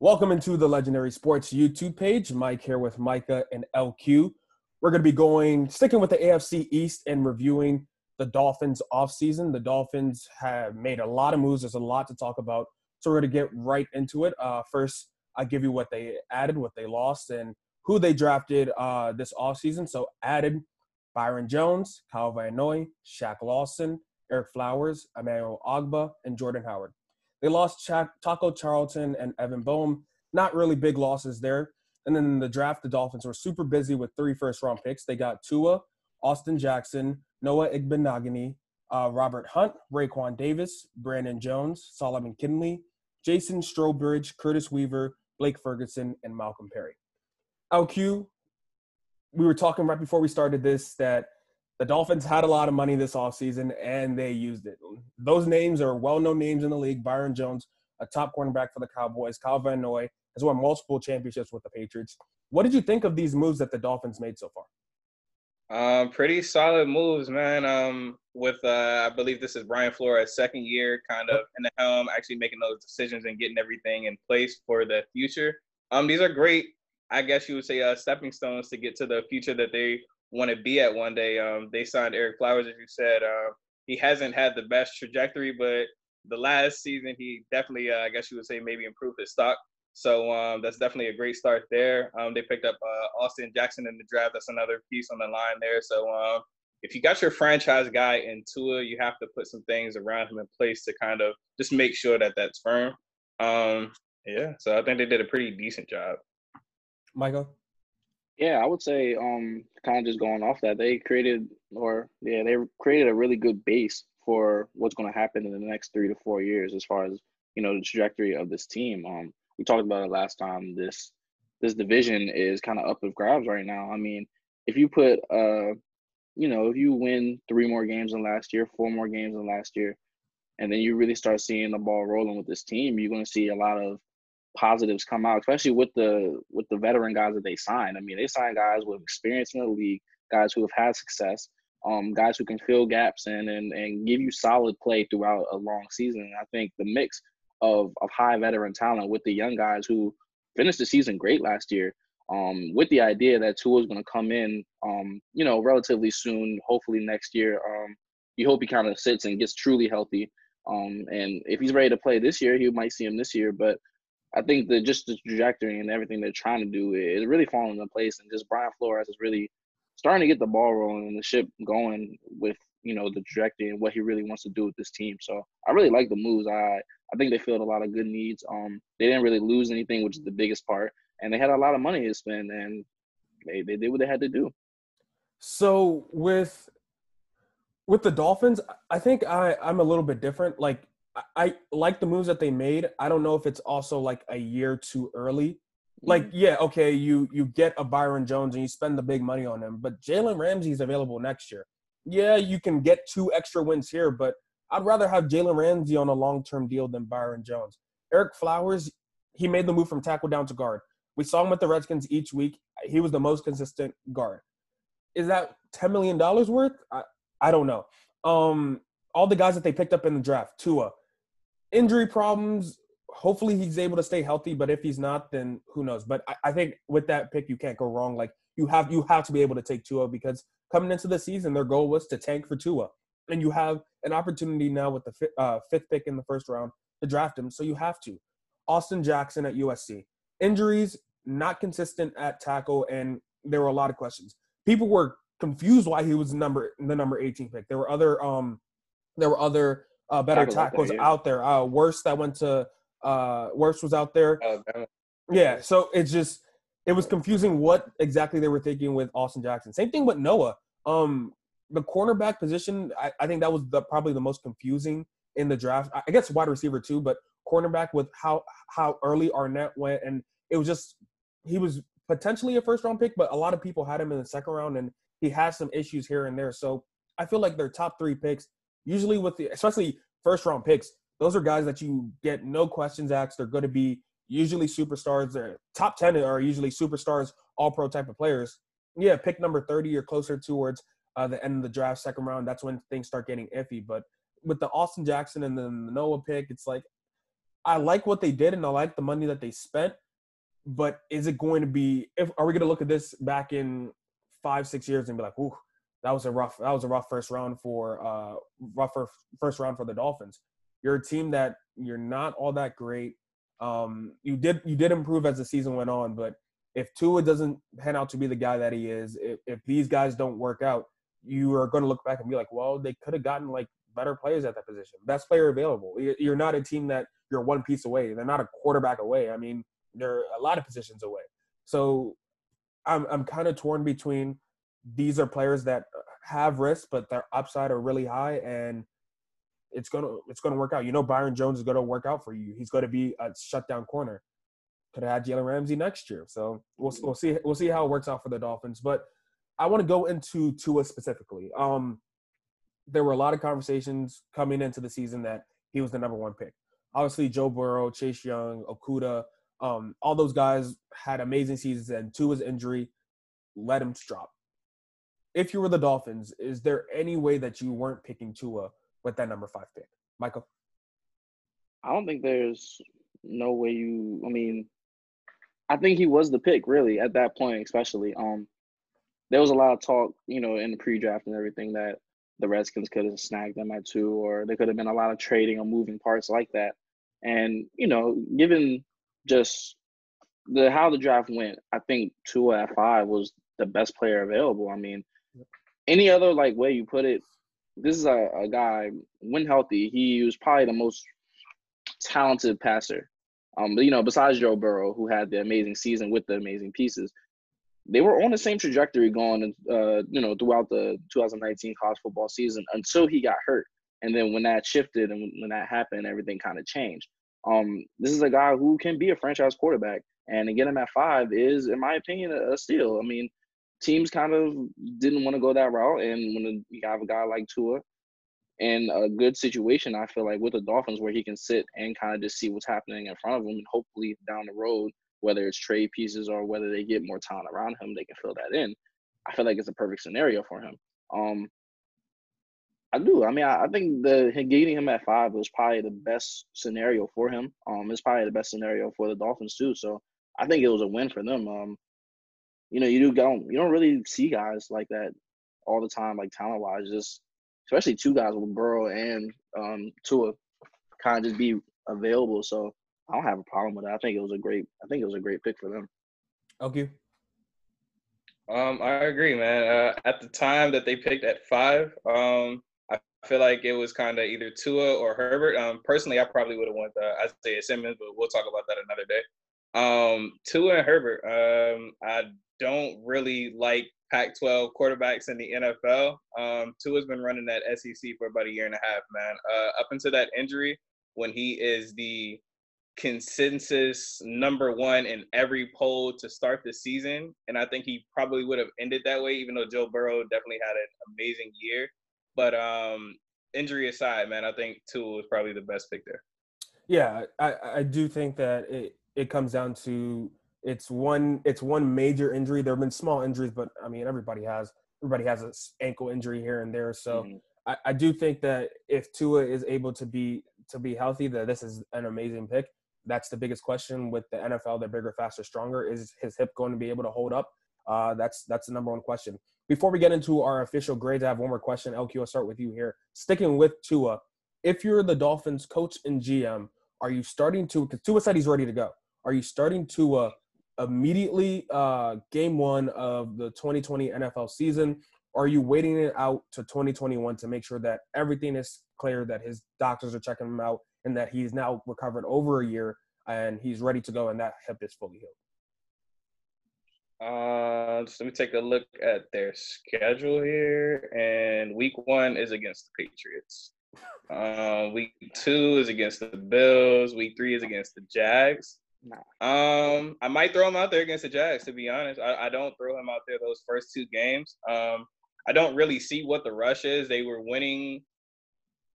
Welcome into the Legendary Sports YouTube page. Mike here with Micah and LQ. We're going to be going, sticking with the AFC East and reviewing the Dolphins offseason. The Dolphins have made a lot of moves. There's a lot to talk about. So we're going to get right into it. Uh, first, I'll give you what they added, what they lost, and who they drafted uh, this offseason. So added Byron Jones, Kyle Van Noy, Shaq Lawson, Ereck Flowers, Emmanuel Ogbah, and Jordan Howard. They lost Ch- Taco Charlton and Evan Boehm. Not really big losses there. And then in the draft, the Dolphins were super busy with three first round picks. They got Tua, Austin Jackson, Noah Igbinoghene, uh, Robert Hunt, Raekwon Davis, Brandon Jones, Solomon Kindley, Jason Strowbridge, Curtis Weaver, Blake Ferguson, and Malcolm Perry. LQ, we were talking right before we started this that the Dolphins had a lot of money this offseason and they used it. Those names are well known names in the league. Byron Jones, a top cornerback for the Cowboys, Kyle Van Noy has won multiple championships with the Patriots. What did you think of these moves that the Dolphins made so far? Um, pretty solid moves, man. Um, with uh, I believe this is Brian Flores' second year, kind of in the helm, actually making those decisions and getting everything in place for the future. Um, these are great, I guess you would say, uh, stepping stones to get to the future that they want to be at one day. Um, they signed Ereck Flowers, as you said. Uh, he hasn't had the best trajectory, but the last season he definitely, uh, I guess you would say, maybe improved his stock. So um, that's definitely a great start there. Um, they picked up uh, Austin Jackson in the draft. That's another piece on the line there. So um, if you got your franchise guy in Tua, you have to put some things around him in place to kind of just make sure that that's firm. Um, yeah, so I think they did a pretty decent job. Michael? Yeah, I would say um kind of just going off that they created or yeah they created a really good base for what's going to happen in the next three to four years as far as you know the trajectory of this team. Um, we talked about it last time. This this division is kind of up for grabs right now. I mean, if you put uh, you know, if you win three more games than last year, four more games than last year, and then you really start seeing the ball rolling with this team, you're going to see a lot of positives come out, especially with the with the veteran guys that they signed. I mean, they signed guys with experience in the league, guys who have had success, um, guys who can fill gaps in and and give you solid play throughout a long season. And I think the mix of of high veteran talent with the young guys who finished the season great last year, um, with the idea that Tua is going to come in, um, you know, relatively soon, hopefully next year. Um, you hope he kind of sits and gets truly healthy. Um, and if he's ready to play this year, you might see him this year. But I think that just the trajectory and everything they're trying to do is really falling into place. And just Brian Flores is really starting to get the ball rolling and the ship going with you know the trajectory and what he really wants to do with this team. So I really like the moves. I I think they filled a lot of good needs. Um, they didn't really lose anything, which is the biggest part, and they had a lot of money to spend, and they they did what they had to do. So with with the Dolphins, I think I I'm a little bit different. Like I like the moves that they made. I don't know if it's also like a year too early. Like, mm-hmm. yeah, okay, you you get a Byron Jones and you spend the big money on him, but Jalen Ramsey's available next year. Yeah, you can get two extra wins here, but I'd rather have Jalen Ramsey on a long term deal than Byron Jones. Ereck Flowers, he made the move from tackle down to guard. We saw him with the Redskins each week. He was the most consistent guard. Is that $10 million worth? I, I don't know. Um, all the guys that they picked up in the draft, Tua, injury problems. Hopefully he's able to stay healthy, but if he's not, then who knows? But I, I think with that pick, you can't go wrong. Like you have you have to be able to take Tua because coming into the season, their goal was to tank for Tua, and you have an opportunity now with the fifth, uh, fifth pick in the first round to draft him. So you have to. Austin Jackson at USC. Injuries not consistent at tackle, and there were a lot of questions. People were confused why he was number the number 18 pick. There were other um there were other uh, better tackles, there, yeah. out there. Uh, Wirfs that went to uh, Wirfs was out there. yeah, so it's just it was confusing what exactly they were thinking with Austin Jackson. Same thing with Noah. Um, the cornerback position, I, I think that was the, probably the most confusing in the draft. I guess wide receiver too, but cornerback with how how early Arnett went, and it was just he was potentially a first round pick, but a lot of people had him in the second round, and he has some issues here and there. So I feel like their top three picks, usually with the especially first round picks, those are guys that you get no questions asked. They're going to be usually superstars. Their top ten are usually superstars, all pro type of players. Yeah, pick number thirty or closer towards uh, the end of the draft, second round. That's when things start getting iffy. But with the Austin Jackson and then the Noah pick, it's like I like what they did and I like the money that they spent, but is it going to be? If are we going to look at this back in five, six years and be like, "Ooh, that was a rough, that was a rough first round for uh rougher first round for the Dolphins." You're a team that you're not all that great. Um, you did you did improve as the season went on, but if Tua doesn't pan out to be the guy that he is, if, if these guys don't work out, you are going to look back and be like, well, they could have gotten like better players at that position, best player available. You're not a team that you're one piece away. They're not a quarterback away. I mean, they're a lot of positions away. So I'm I'm kind of torn between these are players that have risk, but their upside are really high, and it's gonna it's gonna work out. You know, Byron Jones is gonna work out for you. He's gonna be a shutdown corner. Could have had Jalen Ramsey next year, so we'll we'll see we'll see how it works out for the Dolphins. But I want to go into Tua specifically. Um, there were a lot of conversations coming into the season that he was the number one pick. Obviously, Joe Burrow, Chase Young, Okudah, um, all those guys had amazing seasons, and Tua's injury let him to drop. If you were the Dolphins, is there any way that you weren't picking Tua with that number five pick, Michael? I don't think there's no way you. I mean, I think he was the pick really at that point, especially. Um, there was a lot of talk, you know, in the pre-draft and everything that the Redskins could have snagged them at two, or there could have been a lot of trading or moving parts like that. And you know, given just the how the draft went, I think Tua at five was the best player available. I mean, any other like way you put it, this is a, a guy when healthy, he was probably the most talented passer. Um, you know, besides Joe Burrow, who had the amazing season with the amazing pieces, they were on the same trajectory going, uh, you know, throughout the 2019 college football season until he got hurt. And then when that shifted and when that happened, everything kind of changed. Um, this is a guy who can be a franchise quarterback, and to get him at five is, in my opinion, a, a steal. I mean, teams kind of didn't want to go that route, and when you have a guy like Tua in a good situation, I feel like with the Dolphins, where he can sit and kind of just see what's happening in front of him, and hopefully down the road, whether it's trade pieces or whether they get more talent around him, they can fill that in. I feel like it's a perfect scenario for him. Um, I do. I mean, I, I think the getting him at five was probably the best scenario for him. Um, it's probably the best scenario for the Dolphins too. So I think it was a win for them. Um, you know, you do don't you don't really see guys like that all the time, like talent wise. Just especially two guys with Burrow and um Tua kind of just be available. So I don't have a problem with it. I think it was a great. I think it was a great pick for them. Okay. Um, I agree, man. Uh, at the time that they picked at five, um, I feel like it was kind of either Tua or Herbert. Um, personally, I probably would have went uh, Isaiah Simmons, but we'll talk about that another day. Um, Tua and Herbert. Um, I don't really like Pac-12 quarterbacks in the NFL. Um, Tua's been running that SEC for about a year and a half, man. Uh, up until that injury, when he is the consensus number one in every poll to start the season. And I think he probably would have ended that way, even though Joe Burrow definitely had an amazing year. But um, injury aside, man, I think Tua was probably the best pick there. Yeah, I, I do think that it, it comes down to it's one it's one major injury. There have been small injuries, but I mean everybody has everybody has an ankle injury here and there. So mm-hmm. I, I do think that if Tua is able to be to be healthy, that this is an amazing pick that's the biggest question with the NFL. They're bigger, faster, stronger. Is his hip going to be able to hold up? Uh, that's that's the number one question. Before we get into our official grades, I have one more question. LQ, I'll start with you here. Sticking with Tua, if you're the Dolphins coach and GM, are you starting to? Because Tua said he's ready to go. Are you starting to immediately uh, game one of the 2020 NFL season? Or are you waiting it out to 2021 to make sure that everything is clear, that his doctors are checking him out, and that he's now recovered over a year and he's ready to go and that hip is fully healed? Uh, just let me take a look at their schedule here. And week one is against the Patriots. Uh, week two is against the Bills. Week three is against the Jags. Um, I might throw him out there against the Jags. To be honest, I, I don't throw him out there those first two games. Um, I don't really see what the rush is. They were winning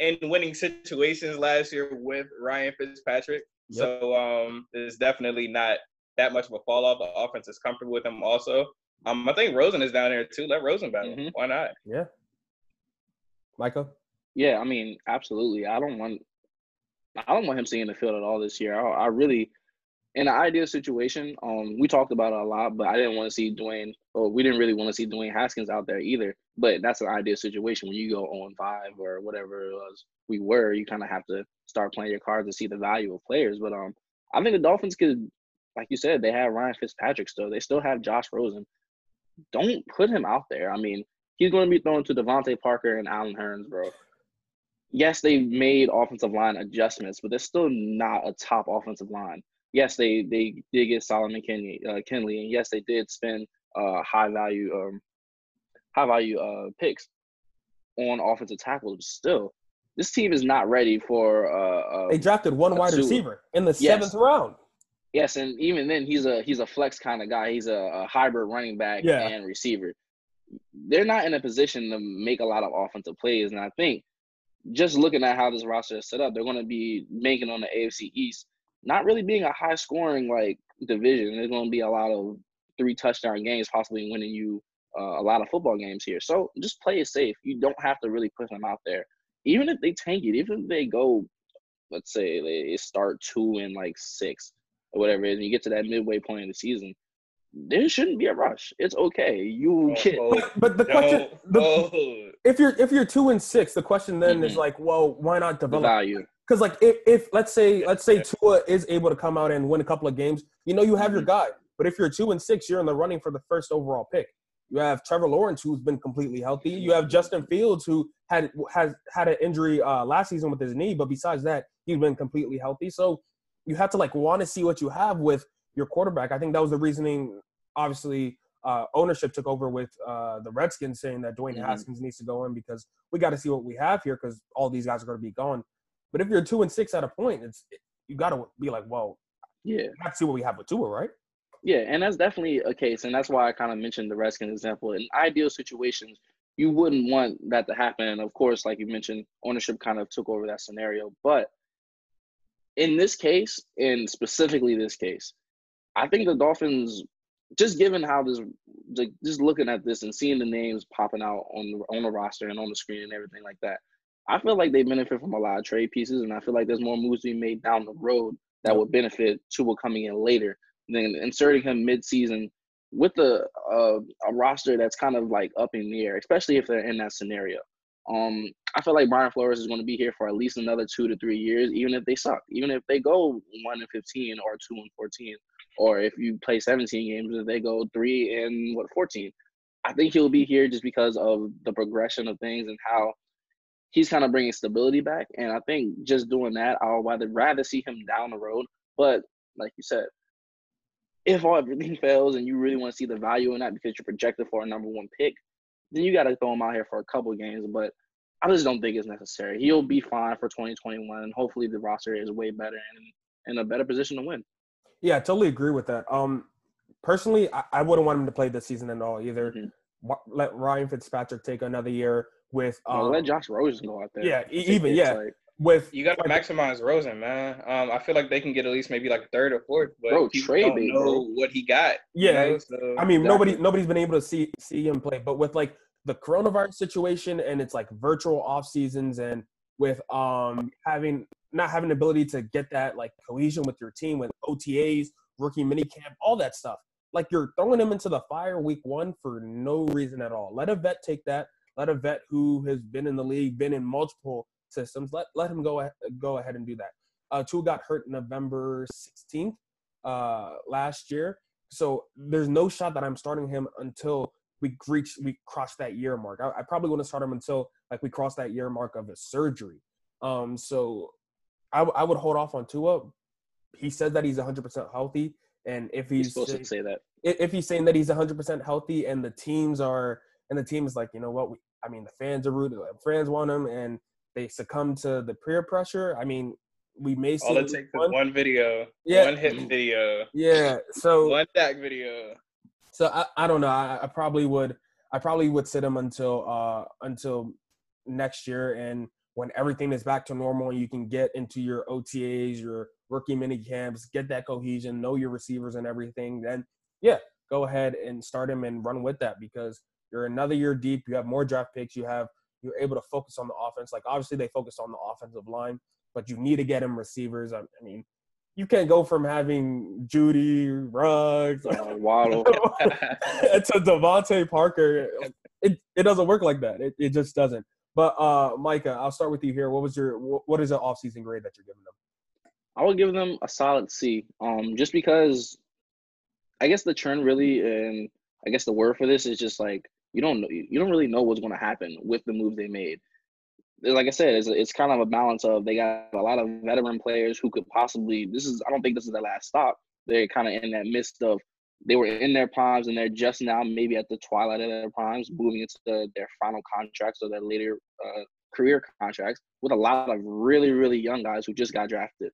in winning situations last year with Ryan Fitzpatrick. Yep. So um, it's definitely not that much of a fall off. The offense is comfortable with him also. Um, I think Rosen is down there too. Let Rosen battle. Mm-hmm. Why not? Yeah. Michael? Yeah, I mean, absolutely. I don't want I don't want him seeing the field at all this year. I, I really, in an ideal situation, um, we talked about it a lot, but I didn't want to see Dwayne, or we didn't really want to see Dwayne Haskins out there either. But that's an ideal situation when you go on 5 or whatever it was we were. You kind of have to start playing your cards to see the value of players. But um, I think the Dolphins could, like you said, they have Ryan Fitzpatrick still. They still have Josh Rosen. Don't put him out there. I mean, he's going to be thrown to DeVante Parker and Allen Hurns, bro yes, they made offensive line adjustments, but they're still not a top offensive line. Yes, they they did get Solomon Kindley, uh, Kindley, and yes, they did spend uh, high value um, high value uh, picks on offensive tackles. But still, this team is not ready for. Uh, uh, they drafted one wide receiver in the yes. seventh round. Yes, and even then, he's a he's a flex kind of guy. He's a, a hybrid running back yeah. and receiver. They're not in a position to make a lot of offensive plays, and I think just looking at how this roster is set up, they're going to be making on the AFC East, not really being a high scoring like division. There's going to be a lot of three touchdown games, possibly winning you uh, a lot of football games here. So just play it safe. You don't have to really put them out there. Even if they tank it, even if they go, let's say they start two and like six or whatever it is, and you get to that midway point of the season, there shouldn't be a rush. It's okay. You get. But, but the question, the, if you're if you're two and six, the question then mm-hmm. is like, well, why not develop the value? Because like if, if let's say let's say Tua is able to come out and win a couple of games, you know you have mm-hmm. your guy. But if you're two and six, you're in the running for the first overall pick. You have Trevor Lawrence, who's been completely healthy. You have Justin Fields, who had has had an injury uh, last season with his knee, but besides that, he's been completely healthy. So you have to like want to see what you have with your quarterback. I think that was the reasoning. Obviously, uh, ownership took over with uh, the Redskins saying that Dwayne mm-hmm. Haskins needs to go in because we got to see what we have here because all these guys are going to be gone. But if you're two and six at a point, it's you got to be like, well, yeah, to see what we have with Tua, right? Yeah, and that's definitely a case, and that's why I kind of mentioned the Redskins example. In ideal situations, you wouldn't want that to happen. And of course, like you mentioned, ownership kind of took over that scenario. But in this case, and specifically this case, I think the Dolphins, just given how this, like, just looking at this and seeing the names popping out on the, on the roster and on the screen and everything like that, I feel like they benefit from a lot of trade pieces, and I feel like there's more moves to be made down the road that would benefit Tua coming in later than inserting him mid-season with a, a, a roster that's kind of like up in the air, especially if they're in that scenario. Um, I feel like Brian Flores is going to be here for at least another two to three years, even if they suck, even if they go one and fifteen or two and fourteen, or if you play seventeen games, if they go three and what fourteen. I think he'll be here just because of the progression of things and how he's kind of bringing stability back. And I think just doing that, I'll rather rather see him down the road. But like you said, if all everything fails and you really want to see the value in that because you're projected for a number one pick, then you got to throw him out here for a couple games. But I just don't think it's necessary. He'll be fine for 2021, and hopefully the roster is way better and in a better position to win. Yeah, I totally agree with that. Um, personally, I, I wouldn't want him to play this season at all either. Mm-hmm. Let Ryan Fitzpatrick take another year with. Um, well, let Josh Rosen go out there. Yeah, even yeah. Like, with you got to maximize Rosen, man. Um, I feel like they can get at least maybe like third or fourth, but bro, people don't know bro. what he got. Yeah, you know? so, I mean, exactly. nobody nobody's been able to see see him play, but with like the coronavirus situation and it's like virtual off seasons and with um having not having the ability to get that like cohesion with your team with OTAs, rookie minicamp, all that stuff. Like you're throwing him into the fire week one for no reason at all. Let a vet take that. Let a vet who has been in the league, been in multiple systems. Let let him go go ahead and do that. Uh, Tua got hurt November 16th uh, last year, so there's no shot that I'm starting him until we reach we cross that year mark. I, I probably wouldn't start him until like we cross that year mark of his surgery. Um, so I, I would hold off on Tua. He says that he's 100% healthy, and if he's, he's supposed say, to say that, if he's saying that he's 100% healthy, and the teams are, and the team is like, you know what, we, I mean, the fans are rooting, fans want him, and they succumb to the peer pressure. I mean, we may see all it takes one, one video, yeah, one hit video, yeah. So one Dak video. So I, I don't know. I, I probably would I probably would sit him until uh until next year and when everything is back to normal and you can get into your OTAs, your rookie mini camps, get that cohesion, know your receivers and everything, then yeah, go ahead and start him and run with that because you're another year deep. You have more draft picks. You have you're able to focus on the offense. Like obviously they focus on the offensive line, but you need to get him receivers. I, I mean, you can't go from having Jeudy Ruggs, uh, Waddle, to DeVante Parker. It it doesn't work like that. It it just doesn't. But uh, Micah, I'll start with you here. What was your what is the offseason grade that you're giving them? I would give them a solid C. Um, just because I guess the trend really, and I guess the word for this is just like you don't know, you don't really know what's going to happen with the moves they made. Like I said, it's, it's kind of a balance of they got a lot of veteran players who could possibly. This is I don't think this is their last stop. They're kind of in that midst of they were in their primes and they're just now maybe at the twilight of their primes, moving into the, their final contracts or their later uh, career contracts with a lot of really really young guys who just got drafted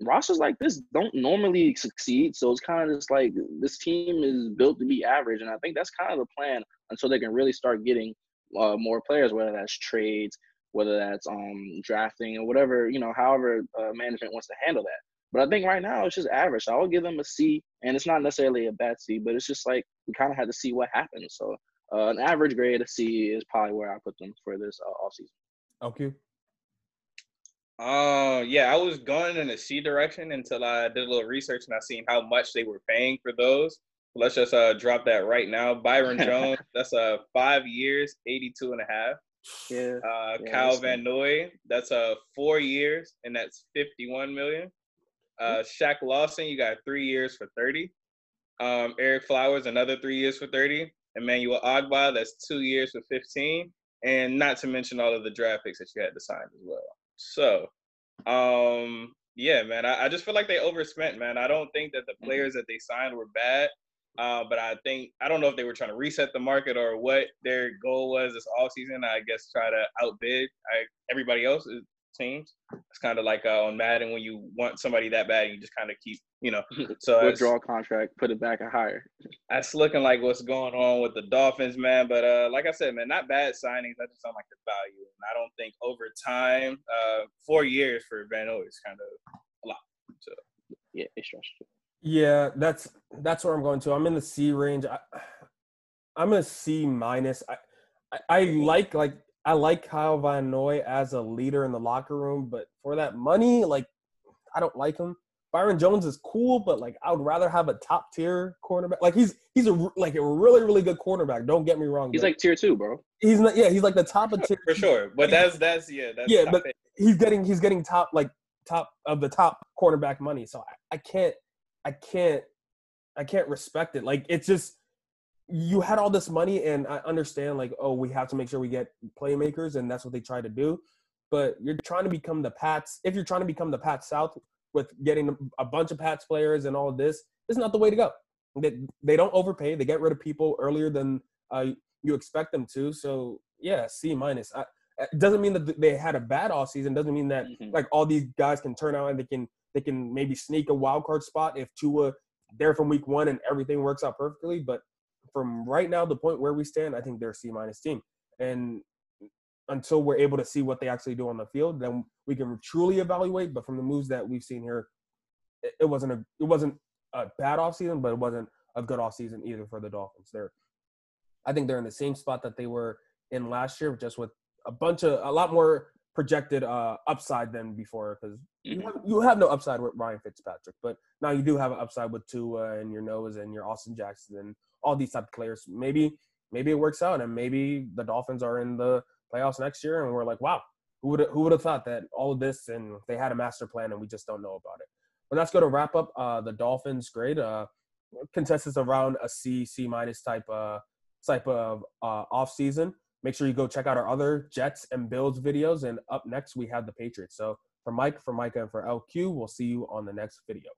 rosters like this don't normally succeed. So it's kind of just like this team is built to be average, and I think that's kind of the plan until they can really start getting uh, more players, whether that's trades, whether that's um drafting or whatever you know, however uh, management wants to handle that. But I think right now it's just average. So I will give them a C, and it's not necessarily a bad C, but it's just like we kind of had to see what happens. So uh, an average grade, a C, is probably where I put them for this uh, offseason. Okay. Uh, yeah, I was going in the C direction until I did a little research and I seen how much they were paying for those. Let's just uh drop that right now. Byron Jones, that's uh five years, 82 and a half. Yeah. Uh, yeah, Kyle Van Noy, that's uh four years and that's 51 million. Uh, Shaq Lawson, you got three years for 30. Um, Ereck Flowers, another three years for 30. Emmanuel Ogbah, that's two years for 15. And not to mention all of the draft picks that you had to sign as well. So, um, yeah, man, I, I, just feel like they overspent, man. I don't think that the mm-hmm. players that they signed were bad, uh, but I think I don't know if they were trying to reset the market or what their goal was this all season. I guess try to outbid I, everybody else teams. It's kind of like uh, on Madden when you want somebody that bad, you just kind of keep, you know. So withdraw a contract, put it back a higher. That's looking like what's going on with the Dolphins, man. But uh, like I said, man, not bad signings. I just don't like the value, and I don't think over time, uh, four years for Van Noy is kind of a lot. So yeah, it's stressful. Yeah, that's that's where I'm going to. I'm in the C range. I, I'm a C minus. I, I, I like like I like Kyle Van Noy as a leader in the locker room, but for that money, like I don't like him. Byron Jones is cool, but like I would rather have a top tier cornerback. Like he's he's a like a really really good cornerback. Don't get me wrong. He's like tier two, bro. He's not. Yeah, he's like the top of tier for sure. But that's that's yeah. That's yeah, but eight. he's getting he's getting top like top of the top cornerback money. So I, I can't I can't I can't respect it. Like it's just you had all this money and I understand like oh we have to make sure we get playmakers and that's what they try to do but you're trying to become the Pats if you're trying to become the Pats South with getting a bunch of Pats players and all of this it's not the way to go they, they don't overpay they get rid of people earlier than uh, you expect them to so yeah C minus it doesn't mean that they had a bad off season doesn't mean that mm-hmm. like all these guys can turn out and they can they can maybe sneak a wild card spot if Tua there from week one and everything works out perfectly but from right now, the point where we stand, I think they're a C minus team. And until we're able to see what they actually do on the field, then we can truly evaluate. But from the moves that we've seen here, it, it wasn't a it wasn't a bad offseason, but it wasn't a good offseason either for the Dolphins. They're I think they're in the same spot that they were in last year, just with a bunch of a lot more projected uh, upside than before because you, mm-hmm. have, you have no upside with Ryan Fitzpatrick, but now you do have an upside with Tua and your nose and your Austin Jackson and all these type of players. Maybe maybe it works out, and maybe the Dolphins are in the playoffs next year, and we're like, wow, who would who would have thought that all of this and they had a master plan and we just don't know about it. But that's going to wrap up uh, the Dolphins grade. Uh, consensus around a C C minus type uh type of uh, off season. Make sure you go check out our other Jets and Bills videos. And up next we have the Patriots. So for Mike, for Micah, and for LQ, we'll see you on the next video.